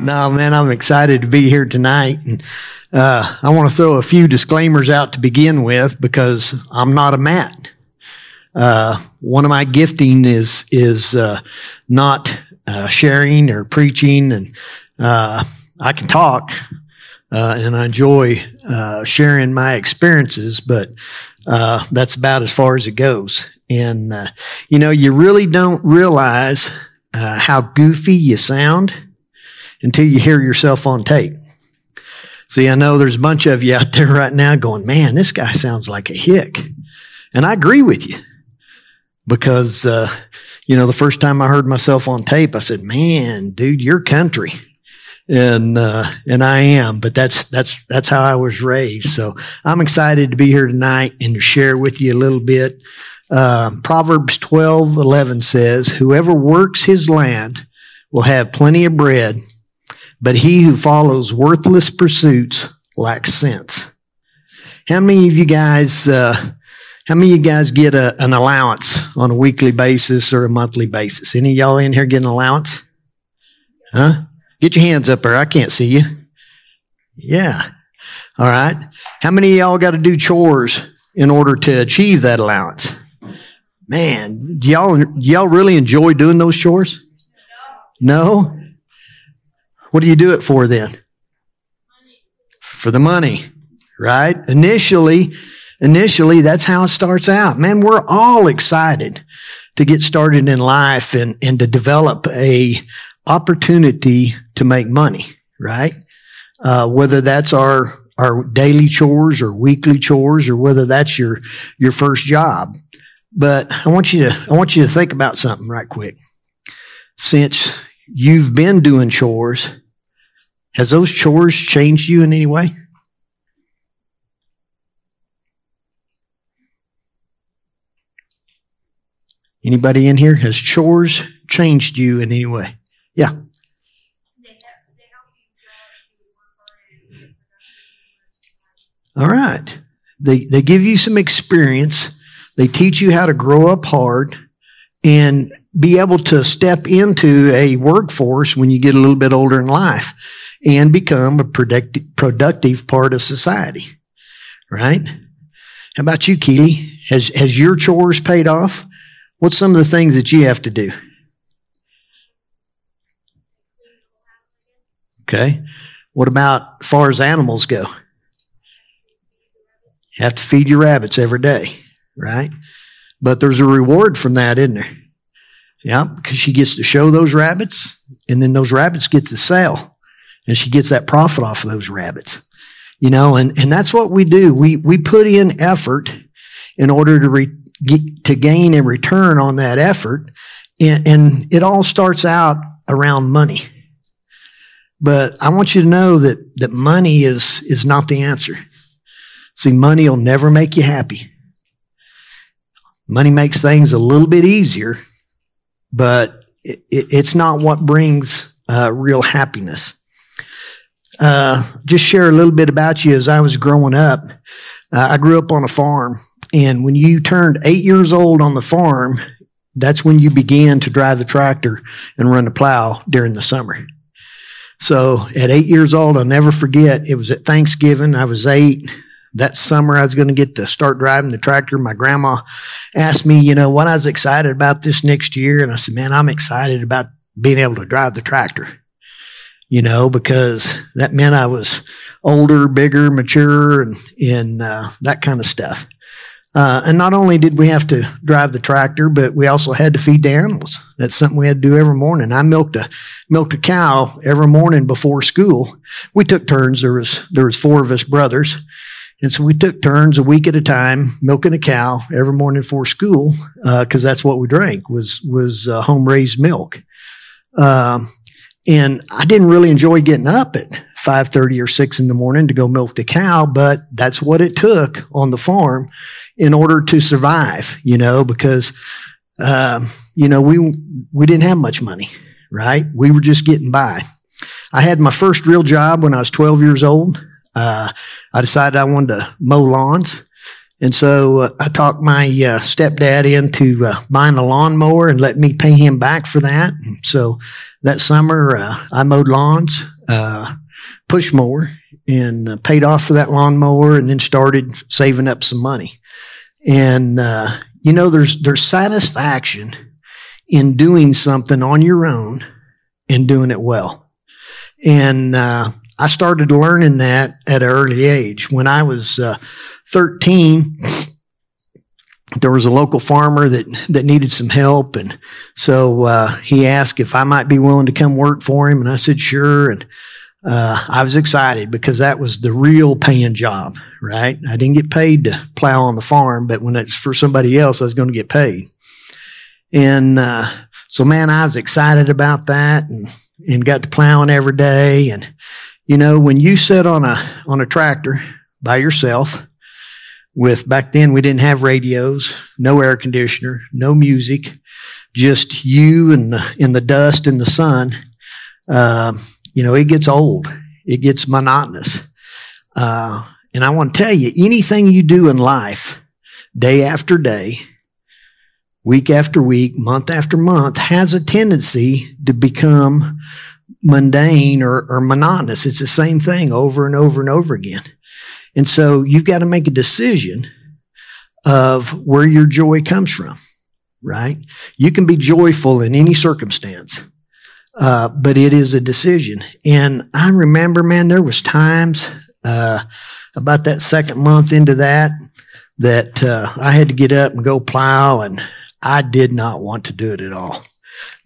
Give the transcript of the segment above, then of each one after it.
No, man, I'm excited to be here tonight. And uh, I want to throw a few disclaimers out to begin with because I'm not a Matt. Uh, one of my gifting is is uh, not uh, sharing or preaching, and uh, I can talk uh, and I enjoy sharing my experiences, but that's about as far as it goes. And you know, you really don't realize how goofy you sound until you hear yourself on tape. See, I know there's a bunch of you out there right now going, man, this guy sounds like a hick. And I agree with you because, uh, you know, the first time I heard myself on tape, I said, man, dude, you're country. And, uh, and I am, but that's, that's, that's how I was raised. So I'm excited to be here tonight and to share with you a little bit. Uh, Proverbs 12, 11 says, whoever works his land will have plenty of bread but he who follows worthless pursuits lacks sense. How many of you guys, uh, how many of you guys get a, an allowance on a weekly basis or a monthly basis? Any y'all in here get an allowance? Huh? Get your hands up there. I can't see you. Yeah. All right. How many of y'all got to do chores in order to achieve that allowance? Man, y'all, y'all really enjoy doing those chores? No? What do you do it for then? For the money, right? Initially, initially, that's how it starts out. Man, we're all excited to get started in life and, and to develop a opportunity to make money, right? Uh, whether that's our our daily chores or weekly chores or whether that's your your first job. But I want you to I want you to think about something right quick. Since you've been doing chores, has those chores changed you in any way? Anybody in here? Has chores changed you in any way? Yeah. All right. They, they give you some experience. They teach you how to grow up hard and be able to step into a workforce when you get a little bit older in life and become a productive, productive part of society. Right? How about you, Keely? Has, has your chores paid off? What's some of the things that you have to do? Okay. What about far as animals go? You have to feed your rabbits every day, right? But there's a reward from that, isn't there? Yeah, because she gets to show those rabbits, and then those rabbits get to sell and she gets that profit off of those rabbits. You know, and, and that's what we do. We, we put in effort in order to re, get, to gain a return on that effort. And, and it all starts out around money. But I want you to know that, that money is, is not the answer. See, money will never make you happy. Money makes things a little bit easier, but it, it, it's not what brings uh, real happiness. Uh, just share a little bit about you as I was growing up. Uh, I grew up on a farm, and when you turned eight years old on the farm, that's when you began to drive the tractor and run the plow during the summer. So at eight years old, I'll never forget, it was at Thanksgiving. I was eight. That summer, I was going to get to start driving the tractor. My grandma asked me, you know, what I was excited about this next year. And I said, man, I'm excited about being able to drive the tractor you know, because that meant I was older, bigger, mature, and, and uh, that kind of stuff. Uh, and not only did we have to drive the tractor, but we also had to feed the animals. That's something we had to do every morning. I milked a milked a cow every morning before school. We took turns. There was there was four of us brothers, and so we took turns a week at a time milking a cow every morning before school because uh, that's what we drank was was uh, home raised milk. Um, and I didn't really enjoy getting up at 5.30 or 6 in the morning to go milk the cow, but that's what it took on the farm in order to survive, you know, because, uh, you know, we, we didn't have much money, right? We were just getting by. I had my first real job when I was 12 years old. Uh, I decided I wanted to mow lawns. And so uh, I talked my uh, stepdad into uh, buying a lawnmower and letting me pay him back for that. And so that summer, uh, I mowed lawns, uh, push mower, and uh, paid off for that lawnmower, and then started saving up some money. And you know, there's there's satisfaction in doing something on your own and doing it well. And I started learning that at an early age. When I was 13, there was a local farmer that, that needed some help. And so, uh, he asked if I might be willing to come work for him. And I said, sure. And, uh, I was excited because that was the real paying job, right? I didn't get paid to plow on the farm, but when it's for somebody else, I was going to get paid. And, uh, so man, I was excited about that and, and got to plowing every day. And, you know, when you sit on a, on a tractor by yourself, with back then we didn't have radios, no air conditioner, no music, just you and the, in the dust and the sun. Um, you know, it gets old. It gets monotonous. Uh, and I want to tell you, anything you do in life, day after day, week after week, month after month, has a tendency to become mundane or, or monotonous. It's the same thing over and over and over again. And so you've got to make a decision of where your joy comes from, right? You can be joyful in any circumstance, uh, but it is a decision. And I remember, man, there was times uh, about that second month into that that uh, I had to get up and go plow, and I did not want to do it at all.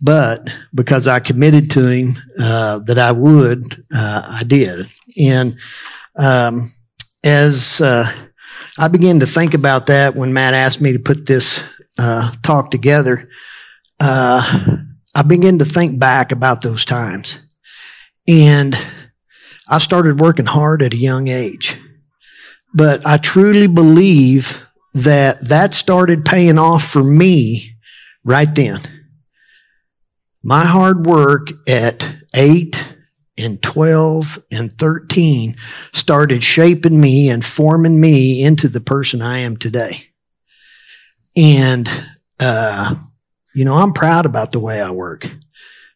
But because I committed to him uh, that I would, uh, I did. And um, as uh, I began to think about that when Matt asked me to put this uh, talk together, uh, I began to think back about those times. And I started working hard at a young age. But I truly believe that that started paying off for me right then. My hard work at eight, and 12 and 13 started shaping me and forming me into the person I am today. And, uh, you know, I'm proud about the way I work.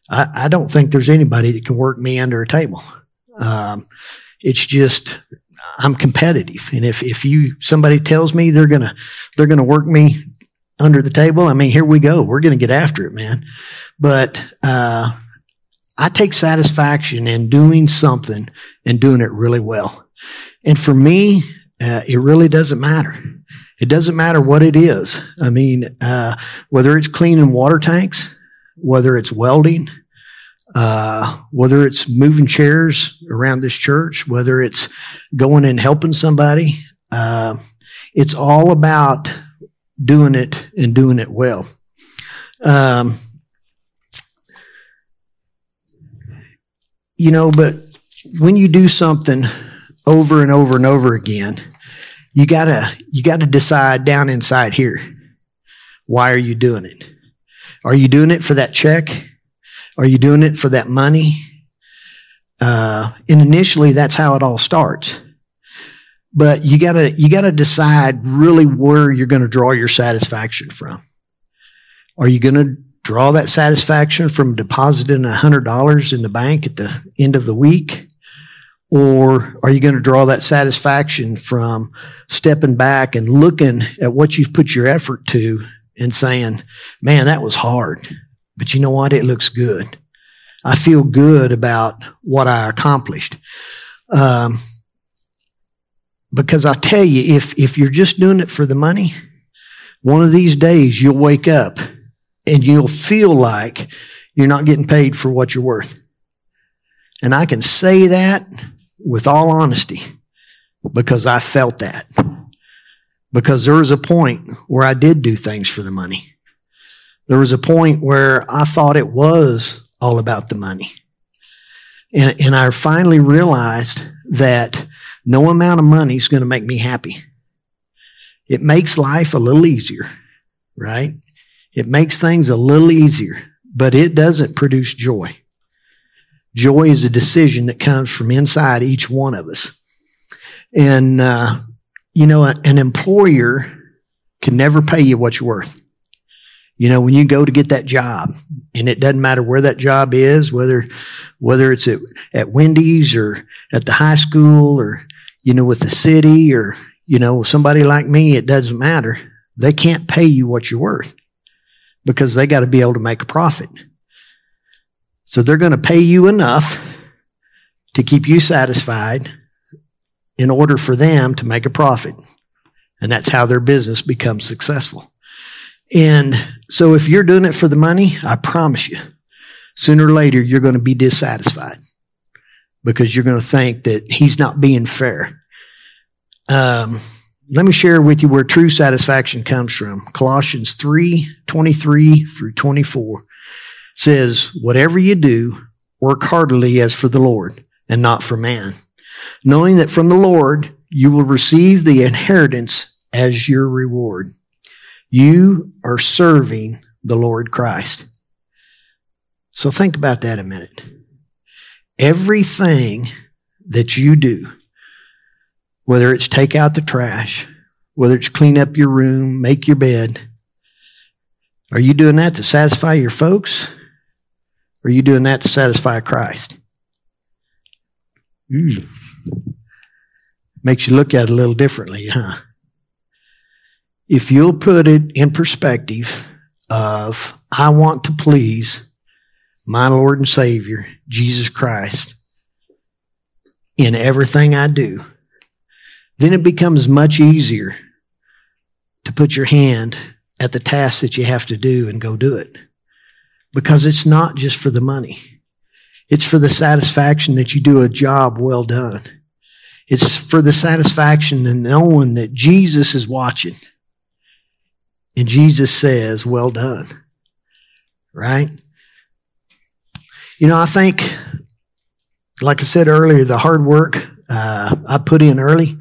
I, I, don't think there's anybody that can work me under a table. Um, it's just, I'm competitive. And if, if you, somebody tells me they're going to, they're going to work me under the table, I mean, here we go. We're going to get after it, man. But, uh, I take satisfaction in doing something and doing it really well. And for me, uh, it really doesn't matter. It doesn't matter what it is. I mean, uh, whether it's cleaning water tanks, whether it's welding, uh, whether it's moving chairs around this church, whether it's going and helping somebody, uh, it's all about doing it and doing it well. Um, you know, but when you do something over and over and over again, you gotta, you gotta decide down inside here. Why are you doing it? Are you doing it for that check? Are you doing it for that money? Uh, and initially that's how it all starts. But you gotta, you gotta decide really where you're gonna draw your satisfaction from. Are you gonna draw that satisfaction from depositing $100 in the bank at the end of the week? Or are you going to draw that satisfaction from stepping back and looking at what you've put your effort to and saying, man, that was hard, but you know what? It looks good. I feel good about what I accomplished. Um, because I tell you, if, if you're just doing it for the money, one of these days you'll wake up and you'll feel like you're not getting paid for what you're worth. And I can say that with all honesty because I felt that. Because there was a point where I did do things for the money. There was a point where I thought it was all about the money. And, and I finally realized that no amount of money is going to make me happy. It makes life a little easier, right? It makes things a little easier, but it doesn't produce joy. Joy is a decision that comes from inside each one of us. And, uh, you know, an employer can never pay you what you're worth. You know, when you go to get that job, and it doesn't matter where that job is, whether whether it's at, at Wendy's or at the high school or you know with the city or you know somebody like me, it doesn't matter. They can't pay you what you're worth because they got to be able to make a profit. So they're going to pay you enough to keep you satisfied in order for them to make a profit. And that's how their business becomes successful. And so if you're doing it for the money, I promise you, sooner or later, you're going to be dissatisfied because you're going to think that he's not being fair. Um, let me share with you where true satisfaction comes from. Colossians 3 23 through 24 says, Whatever you do, work heartily as for the Lord and not for man, knowing that from the Lord you will receive the inheritance as your reward. You are serving the Lord Christ. So think about that a minute. Everything that you do, whether it's take out the trash, whether it's clean up your room, make your bed, are you doing that to satisfy your folks? Or are you doing that to satisfy Christ? Ooh. Makes you look at it a little differently, huh? If you'll put it in perspective of, I want to please my Lord and Savior, Jesus Christ, in everything I do, then it becomes much easier to put your hand at the task that you have to do and go do it. Because it's not just for the money. It's for the satisfaction that you do a job well done. It's for the satisfaction in knowing that Jesus is watching and Jesus says, well done. Right? You know, I think, like I said earlier, the hard work uh, I put in early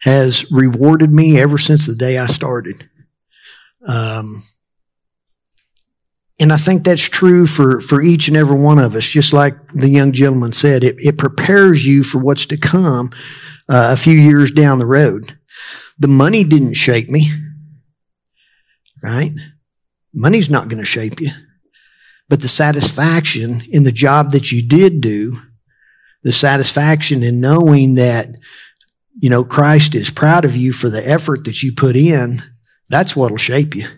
has rewarded me ever since the day I started. Um, and I think that's true for, for each and every one of us, just like the young gentleman said. It, it prepares you for what's to come uh, a few years down the road. The money didn't shape me right? Money's not going to shape you. But the satisfaction in the job that you did do, the satisfaction in knowing that, you know, Christ is proud of you for the effort that you put in, that's what'll shape you.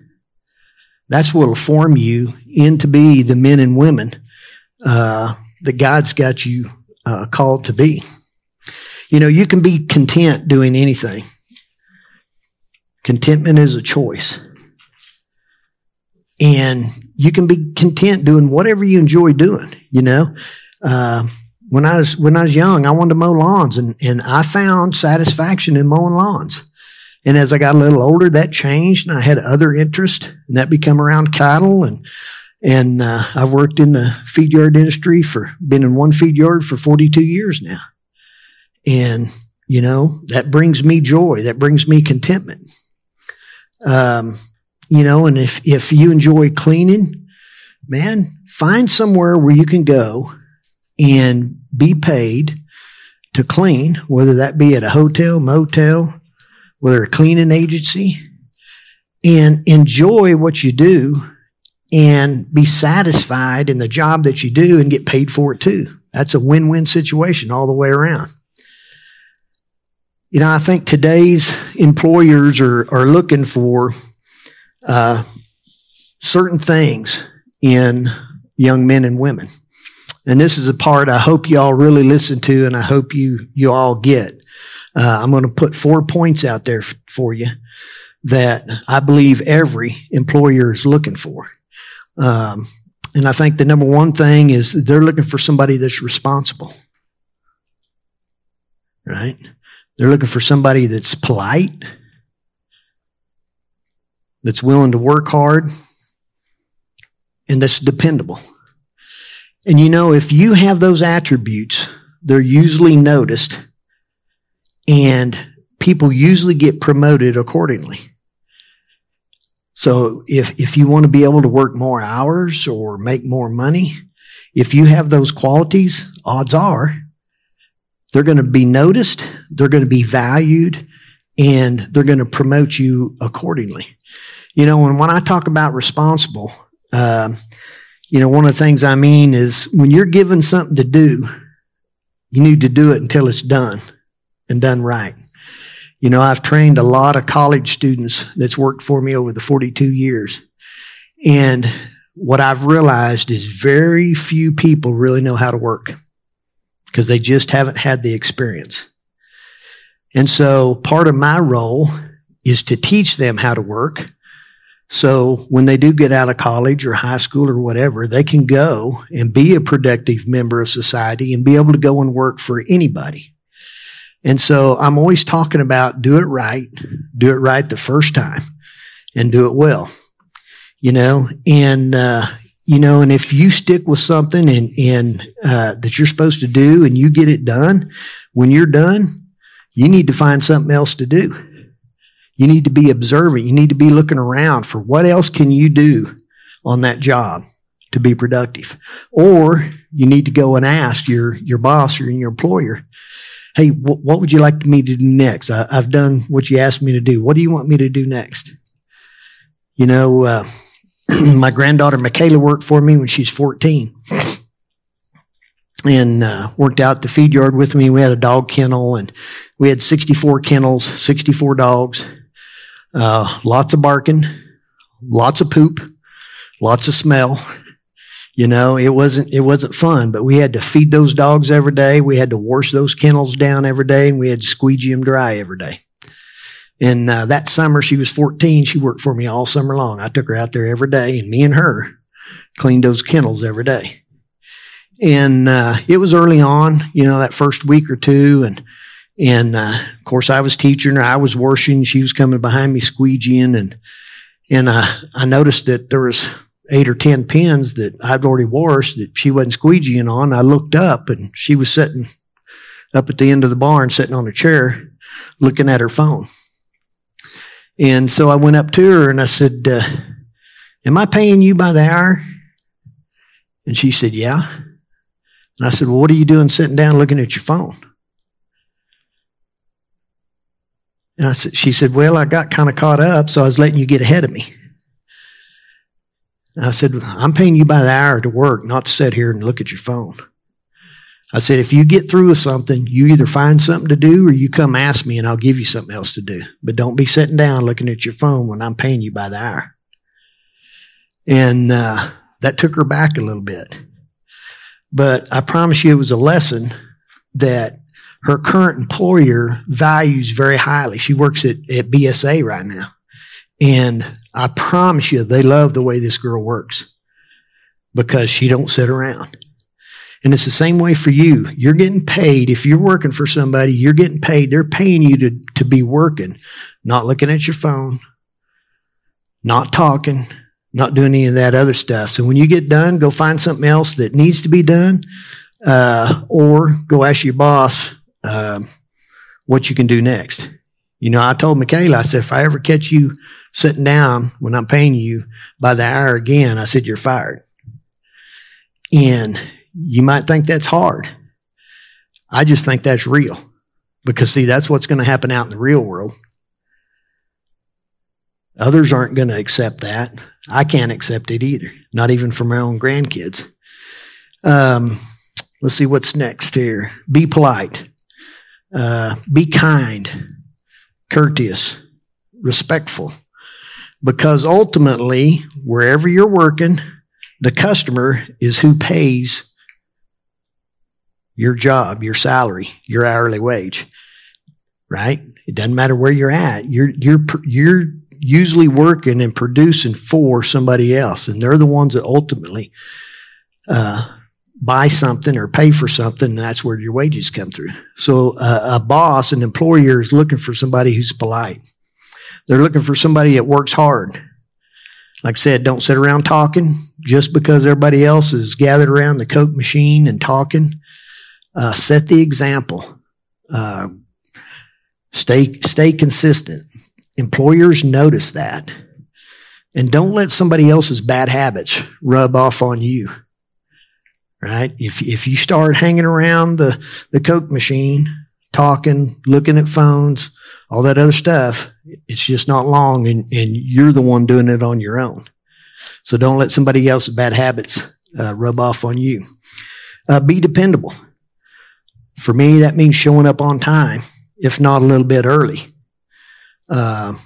That's what'll form you into be the men and women uh, that God's got you uh, called to be. You know, you can be content doing anything. Contentment is a choice and you can be content doing whatever you enjoy doing. You know, uh, when I was when I was young, I wanted to mow lawns, and and I found satisfaction in mowing lawns. And as I got a little older, that changed, and I had other interests, and that became around cattle and. And uh, I've worked in the feed yard industry for been in one feed yard for 42 years now. And, you know, that brings me joy. That brings me contentment. Um, you know, and if, if you enjoy cleaning, man, find somewhere where you can go and be paid to clean, whether that be at a hotel, motel, whether a cleaning agency, and enjoy what you do and be satisfied in the job that you do and get paid for it too. That's a win-win situation all the way around. You know, I think today's employers are, are looking for uh, certain things in young men and women. And this is a part I hope you all really listen to and I hope you, you all get. Uh, I'm going to put four points out there f- for you that I believe every employer is looking for. Um, and I think the number one thing is they're looking for somebody that's responsible. Right? They're looking for somebody that's polite that's willing to work hard, and that's dependable. And you know, if you have those attributes, they're usually noticed, and people usually get promoted accordingly. So if, if you want to be able to work more hours or make more money, if you have those qualities, odds are they're going to be noticed, they're going to be valued, and they're going to promote you accordingly. You know, and when I talk about responsible, um, you know, one of the things I mean is when you're given something to do, you need to do it until it's done and done right. You know, I've trained a lot of college students that's worked for me over the 42 years. And what I've realized is very few people really know how to work because they just haven't had the experience. And so part of my role is to teach them how to work. So when they do get out of college or high school or whatever, they can go and be a productive member of society and be able to go and work for anybody. And so I'm always talking about do it right, do it right the first time and do it well, you know, and, uh, you know, and if you stick with something and, and, uh, that you're supposed to do and you get it done, when you're done, you need to find something else to do. You need to be observant. You need to be looking around for what else can you do on that job to be productive. Or you need to go and ask your, your boss or your employer, Hey, wh- what would you like me to do next? I, have done what you asked me to do. What do you want me to do next? You know, uh, my granddaughter Michaela worked for me when she's 14 and uh, worked out the feed yard with me. We had a dog kennel and we had 64 kennels, 64 dogs, uh, lots of barking, lots of poop, lots of smell. You know, it wasn't, it wasn't fun, but we had to feed those dogs every day. We had to wash those kennels down every day and we had to squeegee them dry every day. And uh, that summer, she was 14. She worked for me all summer long. I took her out there every day and me and her cleaned those kennels every day. And uh, it was early on, you know, that first week or two. And and uh, of course, I was teaching her. I was washing. She was coming behind me, squeegeeing, and and uh, I noticed that there was eight or ten pins that I'd already washed that she wasn't squeegeeing on. I looked up, and she was sitting up at the end of the barn, sitting on a chair, looking at her phone. And so I went up to her and I said, uh, "Am I paying you by the hour?" And she said, "Yeah." And I said, Well, what are you doing sitting down looking at your phone? And I said, she said, Well, I got kind of caught up, so I was letting you get ahead of me. And I said, I'm paying you by the hour to work, not to sit here and look at your phone. I said, if you get through with something, you either find something to do or you come ask me and I'll give you something else to do. But don't be sitting down looking at your phone when I'm paying you by the hour. And uh, that took her back a little bit. But I promise you it was a lesson that her current employer values very highly. She works at, at BSA right now. And I promise you they love the way this girl works because she don't sit around. And it's the same way for you. You're getting paid. If you're working for somebody, you're getting paid. They're paying you to, to be working, not looking at your phone, not talking, not doing any of that other stuff. So when you get done, go find something else that needs to be done, uh, or go ask your boss uh, what you can do next. You know, I told Michaela, I said, if I ever catch you sitting down when I'm paying you by the hour again, I said, you're fired. And you might think that's hard. I just think that's real because see, that's what's going to happen out in the real world. Others aren't going to accept that. I can't accept it either, not even for my own grandkids. Um, let's see what's next here. Be polite, uh, be kind, courteous, respectful, because ultimately, wherever you're working, the customer is who pays your job, your salary, your hourly wage, right? It doesn't matter where you're at. You're, you're, you're usually working and producing for somebody else, and they're the ones that ultimately uh, buy something or pay for something, and that's where your wages come through. So uh, a boss, an employer, is looking for somebody who's polite. They're looking for somebody that works hard. Like I said, don't sit around talking just because everybody else is gathered around the Coke machine and talking. Uh, set the example. Uh, stay stay consistent. Employers notice that. And don't let somebody else's bad habits rub off on you. Right? If, if you start hanging around the, the Coke machine, talking, looking at phones, All that other stuff, it's just not long and, and you're the one doing it on your own. So don't let somebody else's bad habits uh, rub off on you. Uh, be dependable. For me, that means showing up on time, if not a little bit early. Uh,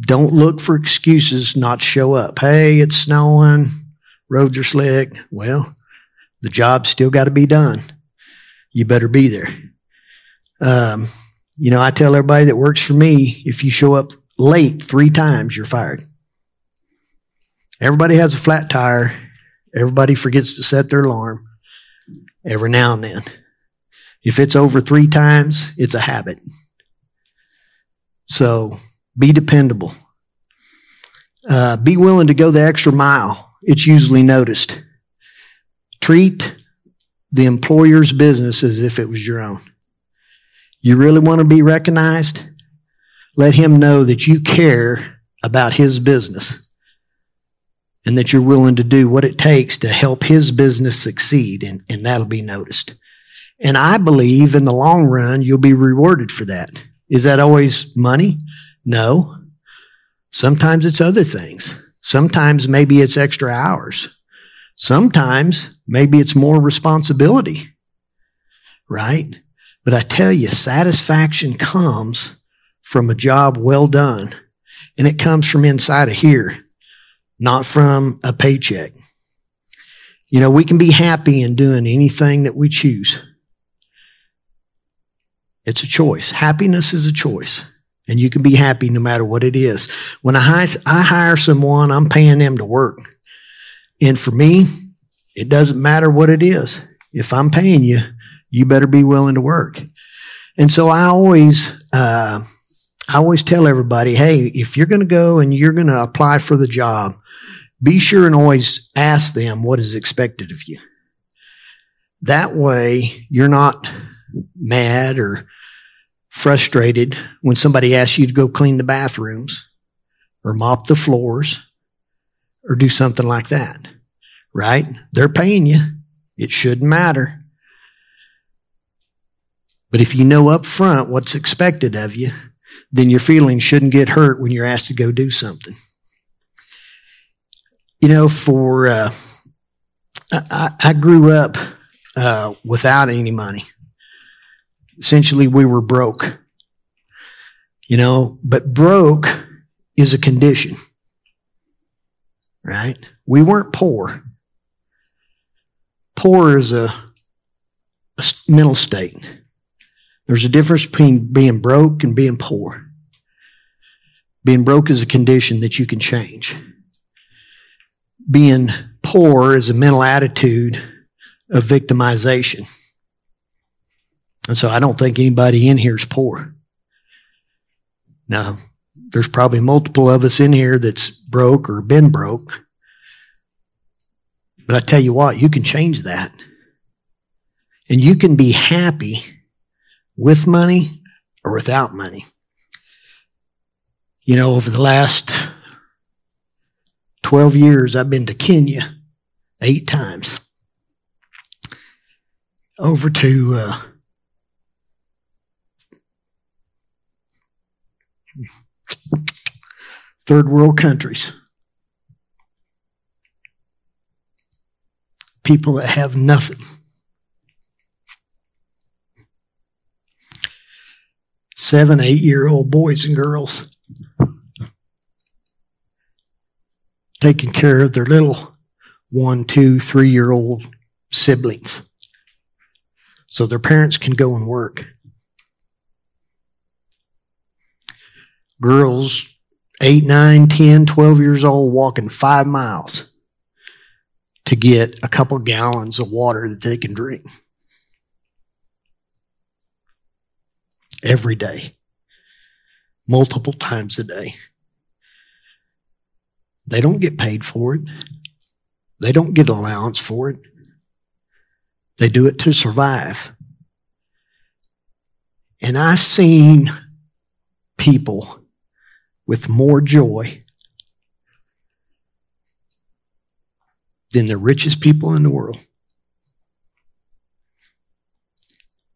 don't look for excuses not to show up. Hey, it's snowing, roads are slick. Well, the job's still got to be done. You better be there. Um, you know, I tell everybody that works for me, if you show up late three times, you're fired. Everybody has a flat tire. Everybody forgets to set their alarm every now and then. If it's over three times, it's a habit. So be dependable. Uh, be willing to go the extra mile. It's usually noticed. Treat the employer's business as if it was your own. You really want to be recognized? Let him know that you care about his business and that you're willing to do what it takes to help his business succeed, and, and that'll be noticed. And I believe in the long run, you'll be rewarded for that. Is that always money? No. Sometimes it's other things. Sometimes maybe it's extra hours. Sometimes maybe it's more responsibility, right? But I tell you, satisfaction comes from a job well done, and it comes from inside of here, not from a paycheck. You know, we can be happy in doing anything that we choose. It's a choice. Happiness is a choice. And you can be happy no matter what it is. When I hire, someone, I'm paying them to work. And for me, it doesn't matter what it is. If I'm paying you, you better be willing to work. And so I always, uh, I always tell everybody, hey, if you're going to go and you're going to apply for the job, be sure and always ask them what is expected of you. That way, you're not mad or frustrated when somebody asks you to go clean the bathrooms or mop the floors or do something like that, right? They're paying you. It shouldn't matter. But if you know up front what's expected of you, then your feelings shouldn't get hurt when you're asked to go do something. You know, for, uh, I, I, grew up uh, without any money essentially we were broke. You know, but broke is a condition, right? We weren't poor. Poor is a, a mental state. There's a difference between being broke and being poor. Being broke is a condition that you can change. Being poor is a mental attitude of victimization. And so I don't think anybody in here is poor. Now, there's probably multiple of us in here that's broke or been broke. But I tell you what, you can change that. And you can be happy with money or without money. You know, over the last 12 years, I've been to Kenya eight times. Over to uh, third world countries. People that have nothing. Seven, eight year old boys and girls taking care of their little one, two, three year old siblings so their parents can go and work. girls 8, 9, 10, 12 years old walking five miles to get a couple gallons of water that they can drink every day, multiple times a day. They don't get paid for it. They don't get allowance for it. They do it to survive. And I've seen people with more joy than the richest people in the world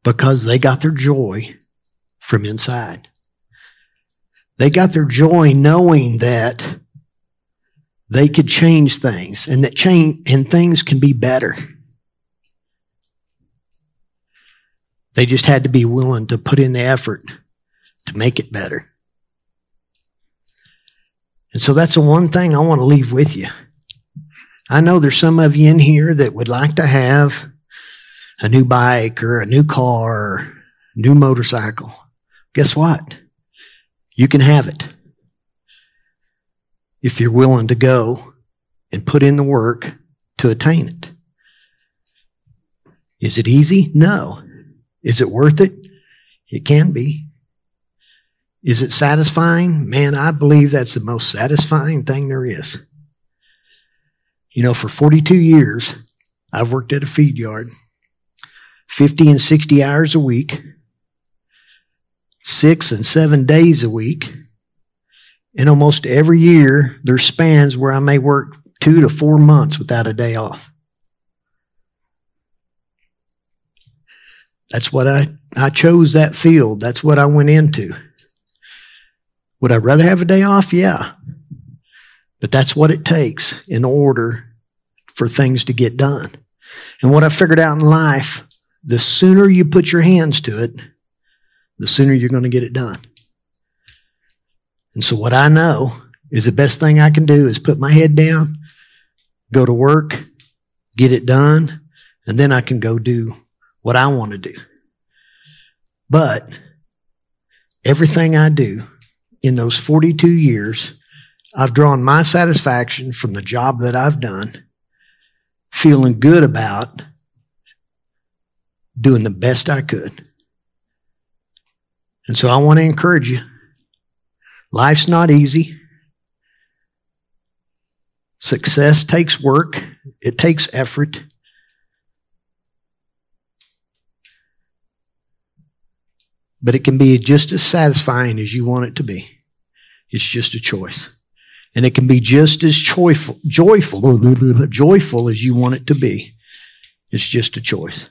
because they got their joy from inside. They got their joy knowing that they could change things and that change and things can be better. They just had to be willing to put in the effort to make it better. And so that's the one thing I want to leave with you. I know there's some of you in here that would like to have a new bike or a new car, or new motorcycle. Guess what? You can have it if you're willing to go and put in the work to attain it. Is it easy? No. Is it worth it? It can be. Is it satisfying? Man, I believe that's the most satisfying thing there is. You know, for 42 years, I've worked at a feed yard, 50 and 60 hours a week, six and seven days a week. And almost every year, there's spans where I may work two to four months without a day off. That's what I, I chose that field. That's what I went into. Would I rather have a day off? Yeah. But that's what it takes in order for things to get done. And what I figured out in life, the sooner you put your hands to it, the sooner you're going to get it done. And so what I know is the best thing I can do is put my head down, go to work, get it done, and then I can go do what I want to do. But everything I do in those 42 years, I've drawn my satisfaction from the job that I've done, feeling good about doing the best I could. And so I want to encourage you. Life's not easy. Success takes work. It takes effort. But it can be just as satisfying as you want it to be. It's just a choice. And it can be just as joyful, joyful, joyful as you want it to be. It's just a choice.